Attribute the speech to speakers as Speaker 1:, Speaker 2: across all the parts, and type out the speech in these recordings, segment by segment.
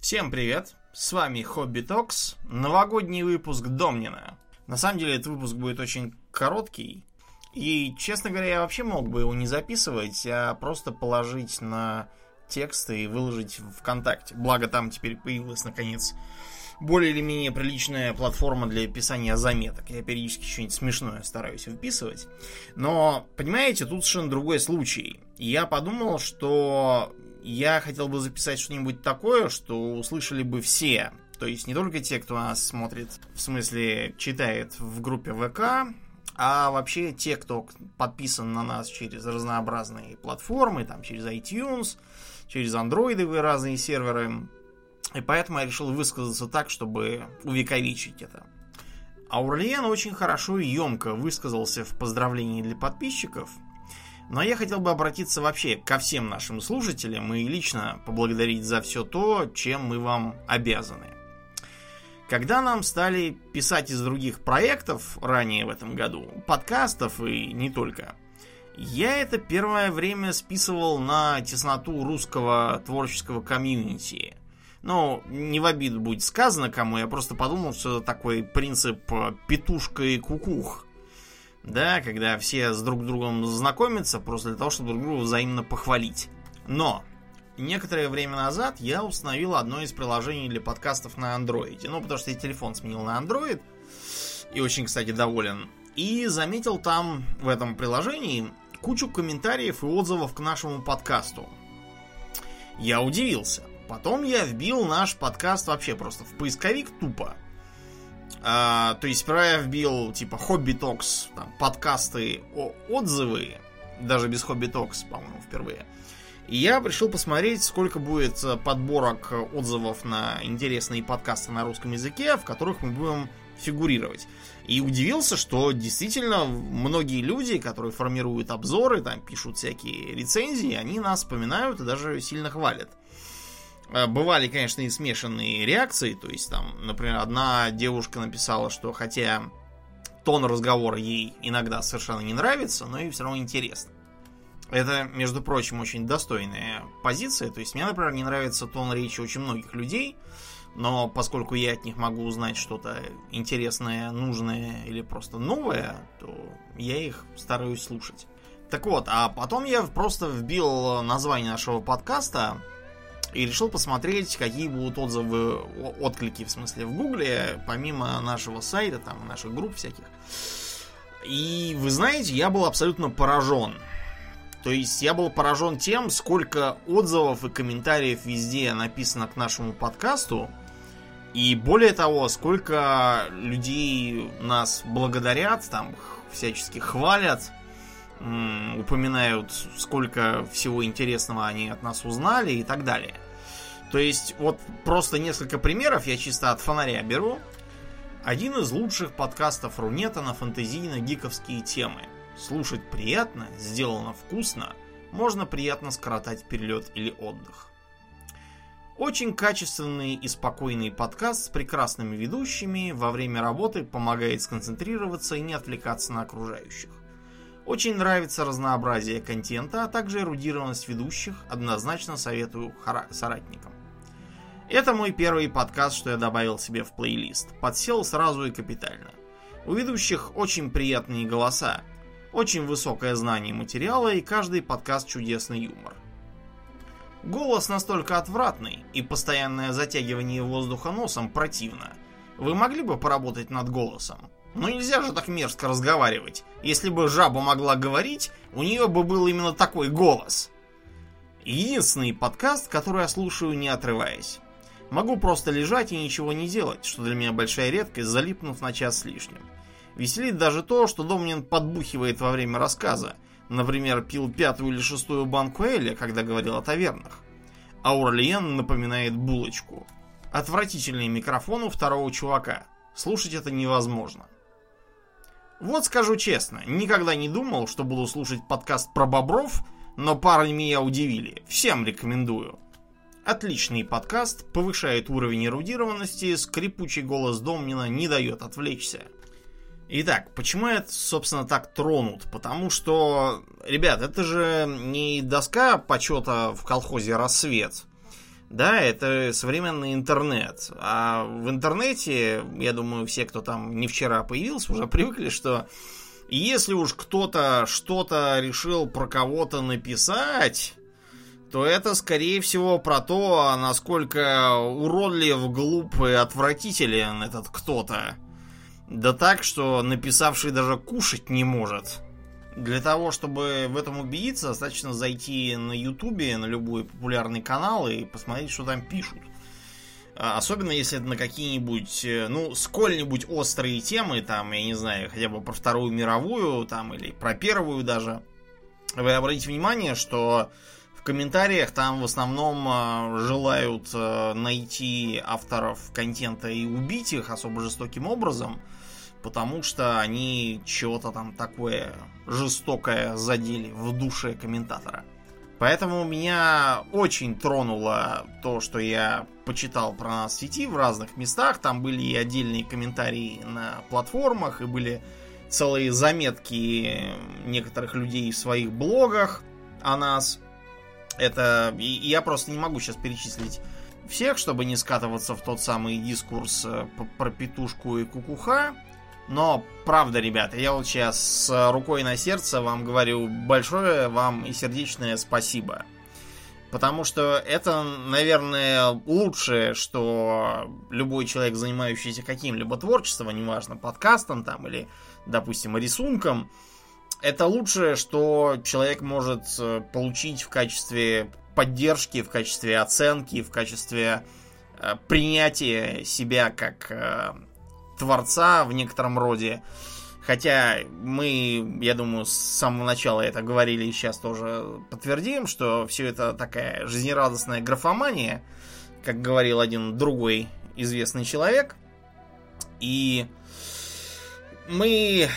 Speaker 1: Всем привет! С вами Хобби Токс, новогодний выпуск Домнина. На самом деле этот выпуск будет очень короткий. И, честно говоря, я вообще мог бы его не записывать, а просто положить на тексты и выложить в ВКонтакте. Благо там теперь появилась, наконец, более или менее приличная платформа для писания заметок. Я периодически что-нибудь смешное стараюсь выписывать. Но, понимаете, тут совершенно другой случай. Я подумал, что я хотел бы записать что-нибудь такое, что услышали бы все. То есть не только те, кто нас смотрит, в смысле читает в группе ВК, а вообще те, кто подписан на нас через разнообразные платформы, там через iTunes, через андроидовые разные серверы. И поэтому я решил высказаться так, чтобы увековечить это. Аурлиен очень хорошо и емко высказался в поздравлении для подписчиков – но я хотел бы обратиться вообще ко всем нашим слушателям и лично поблагодарить за все то, чем мы вам обязаны. Когда нам стали писать из других проектов ранее в этом году, подкастов и не только, я это первое время списывал на тесноту русского творческого комьюнити. Ну, не в обиду будет сказано кому, я просто подумал, что это такой принцип петушка и кукух да, когда все с друг другом знакомятся просто для того, чтобы друг друга взаимно похвалить. Но некоторое время назад я установил одно из приложений для подкастов на андроиде. Ну, потому что я телефон сменил на Android. И очень, кстати, доволен. И заметил там, в этом приложении, кучу комментариев и отзывов к нашему подкасту. Я удивился. Потом я вбил наш подкаст вообще просто в поисковик тупо. А, то есть сперва я вбил типа Hobby Talks, там, подкасты, о, отзывы, даже без Hobby Talks, по-моему, впервые. И я решил посмотреть, сколько будет э, подборок отзывов на интересные подкасты на русском языке, в которых мы будем фигурировать. И удивился, что действительно многие люди, которые формируют обзоры, там пишут всякие рецензии, они нас вспоминают и даже сильно хвалят. Э, бывали, конечно, и смешанные реакции. То есть, там, например, одна девушка написала, что хотя тон разговора ей иногда совершенно не нравится, но ей все равно интересно. Это, между прочим, очень достойная позиция. То есть, мне, например, не нравится тон речи очень многих людей, но поскольку я от них могу узнать что-то интересное, нужное или просто новое, то я их стараюсь слушать. Так вот, а потом я просто вбил название нашего подкаста и решил посмотреть, какие будут отзывы, отклики, в смысле, в Гугле, помимо нашего сайта, там, наших групп всяких. И вы знаете, я был абсолютно поражен. То есть я был поражен тем, сколько отзывов и комментариев везде написано к нашему подкасту. И более того, сколько людей нас благодарят, там всячески хвалят, упоминают, сколько всего интересного они от нас узнали и так далее. То есть, вот просто несколько примеров я чисто от фонаря беру. Один из лучших подкастов Рунета на фэнтезийно-гиковские темы. Слушать приятно, сделано вкусно, можно приятно скоротать перелет или отдых. Очень качественный и спокойный подкаст с прекрасными ведущими во время работы помогает сконцентрироваться и не отвлекаться на окружающих. Очень нравится разнообразие контента, а также эрудированность ведущих, однозначно советую соратникам. Это мой первый подкаст, что я добавил себе в плейлист. Подсел сразу и капитально. У ведущих очень приятные голоса, очень высокое знание материала и каждый подкаст чудесный юмор. Голос настолько отвратный и постоянное затягивание воздуха носом противно. Вы могли бы поработать над голосом? Ну нельзя же так мерзко разговаривать. Если бы жаба могла говорить, у нее бы был именно такой голос. Единственный подкаст, который я слушаю не отрываясь. Могу просто лежать и ничего не делать, что для меня большая редкость, залипнув на час с лишним. Веселит даже то, что Домнин подбухивает во время рассказа. Например, пил пятую или шестую банку Эля, когда говорил о тавернах. А Урлиен напоминает булочку. Отвратительный микрофон у второго чувака. Слушать это невозможно. Вот скажу честно, никогда не думал, что буду слушать подкаст про бобров, но парни меня удивили. Всем рекомендую. Отличный подкаст, повышает уровень эрудированности, скрипучий голос Домнина не дает отвлечься. Итак, почему я, собственно, так тронут? Потому что, ребят, это же не доска почета в колхозе «Рассвет», Да, это современный интернет. А в интернете, я думаю, все, кто там не вчера появился, уже привыкли, что если уж кто-то что-то решил про кого-то написать, то это, скорее всего, про то, насколько уродлив, глуп и отвратителен этот кто-то. Да так, что написавший даже кушать не может. Для того, чтобы в этом убедиться, достаточно зайти на Ютубе, на любой популярный канал и посмотреть, что там пишут. А, особенно если это на какие-нибудь, э, ну, сколь-нибудь острые темы, там, я не знаю, хотя бы про Вторую мировую, там, или про Первую даже. Вы обратите внимание, что в комментариях там в основном э, желают э, найти авторов контента и убить их особо жестоким образом потому что они чего-то там такое жестокое задели в душе комментатора. Поэтому меня очень тронуло то, что я почитал про нас в сети в разных местах. Там были и отдельные комментарии на платформах, и были целые заметки некоторых людей в своих блогах о нас. Это и я просто не могу сейчас перечислить всех, чтобы не скатываться в тот самый дискурс э, про петушку и кукуха. Но, правда, ребята, я вот сейчас с рукой на сердце вам говорю большое вам и сердечное спасибо. Потому что это, наверное, лучшее, что любой человек, занимающийся каким-либо творчеством, неважно, подкастом там или, допустим, рисунком, это лучшее, что человек может э, получить в качестве поддержки, в качестве оценки, в качестве э, принятия себя как э, творца в некотором роде. Хотя мы, я думаю, с самого начала это говорили и сейчас тоже подтвердим, что все это такая жизнерадостная графомания, как говорил один другой известный человек. И мы,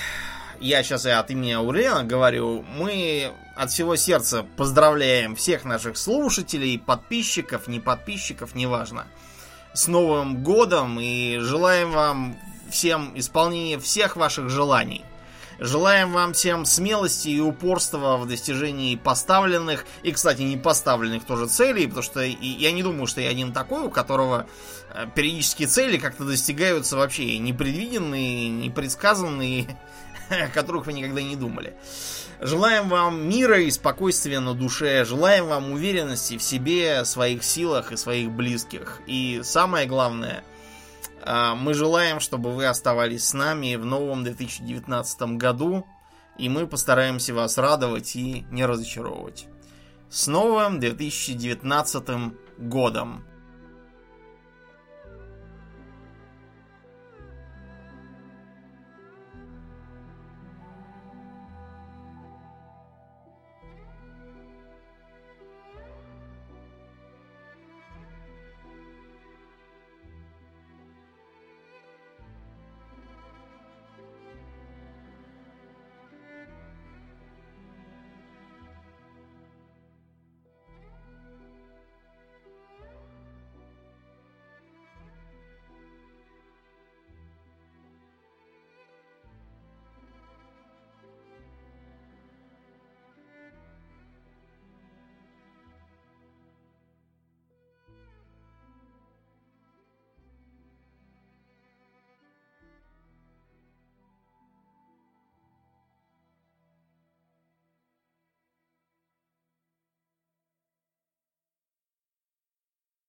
Speaker 1: я сейчас и от имени Аурена говорю, мы от всего сердца поздравляем всех наших слушателей, подписчиков, не подписчиков, неважно, с Новым годом и желаем вам всем исполнения всех ваших желаний. Желаем вам всем смелости и упорства в достижении поставленных и, кстати, не поставленных тоже целей, потому что я не думаю, что я один такой, у которого э, периодически цели как-то достигаются вообще непредвиденные, непредсказанные, о которых вы никогда не думали. Желаем вам мира и спокойствия на душе. Желаем вам уверенности в себе, своих силах и своих близких. И самое главное – мы желаем, чтобы вы оставались с нами в новом 2019 году, и мы постараемся вас радовать и не разочаровывать. С новым 2019 годом!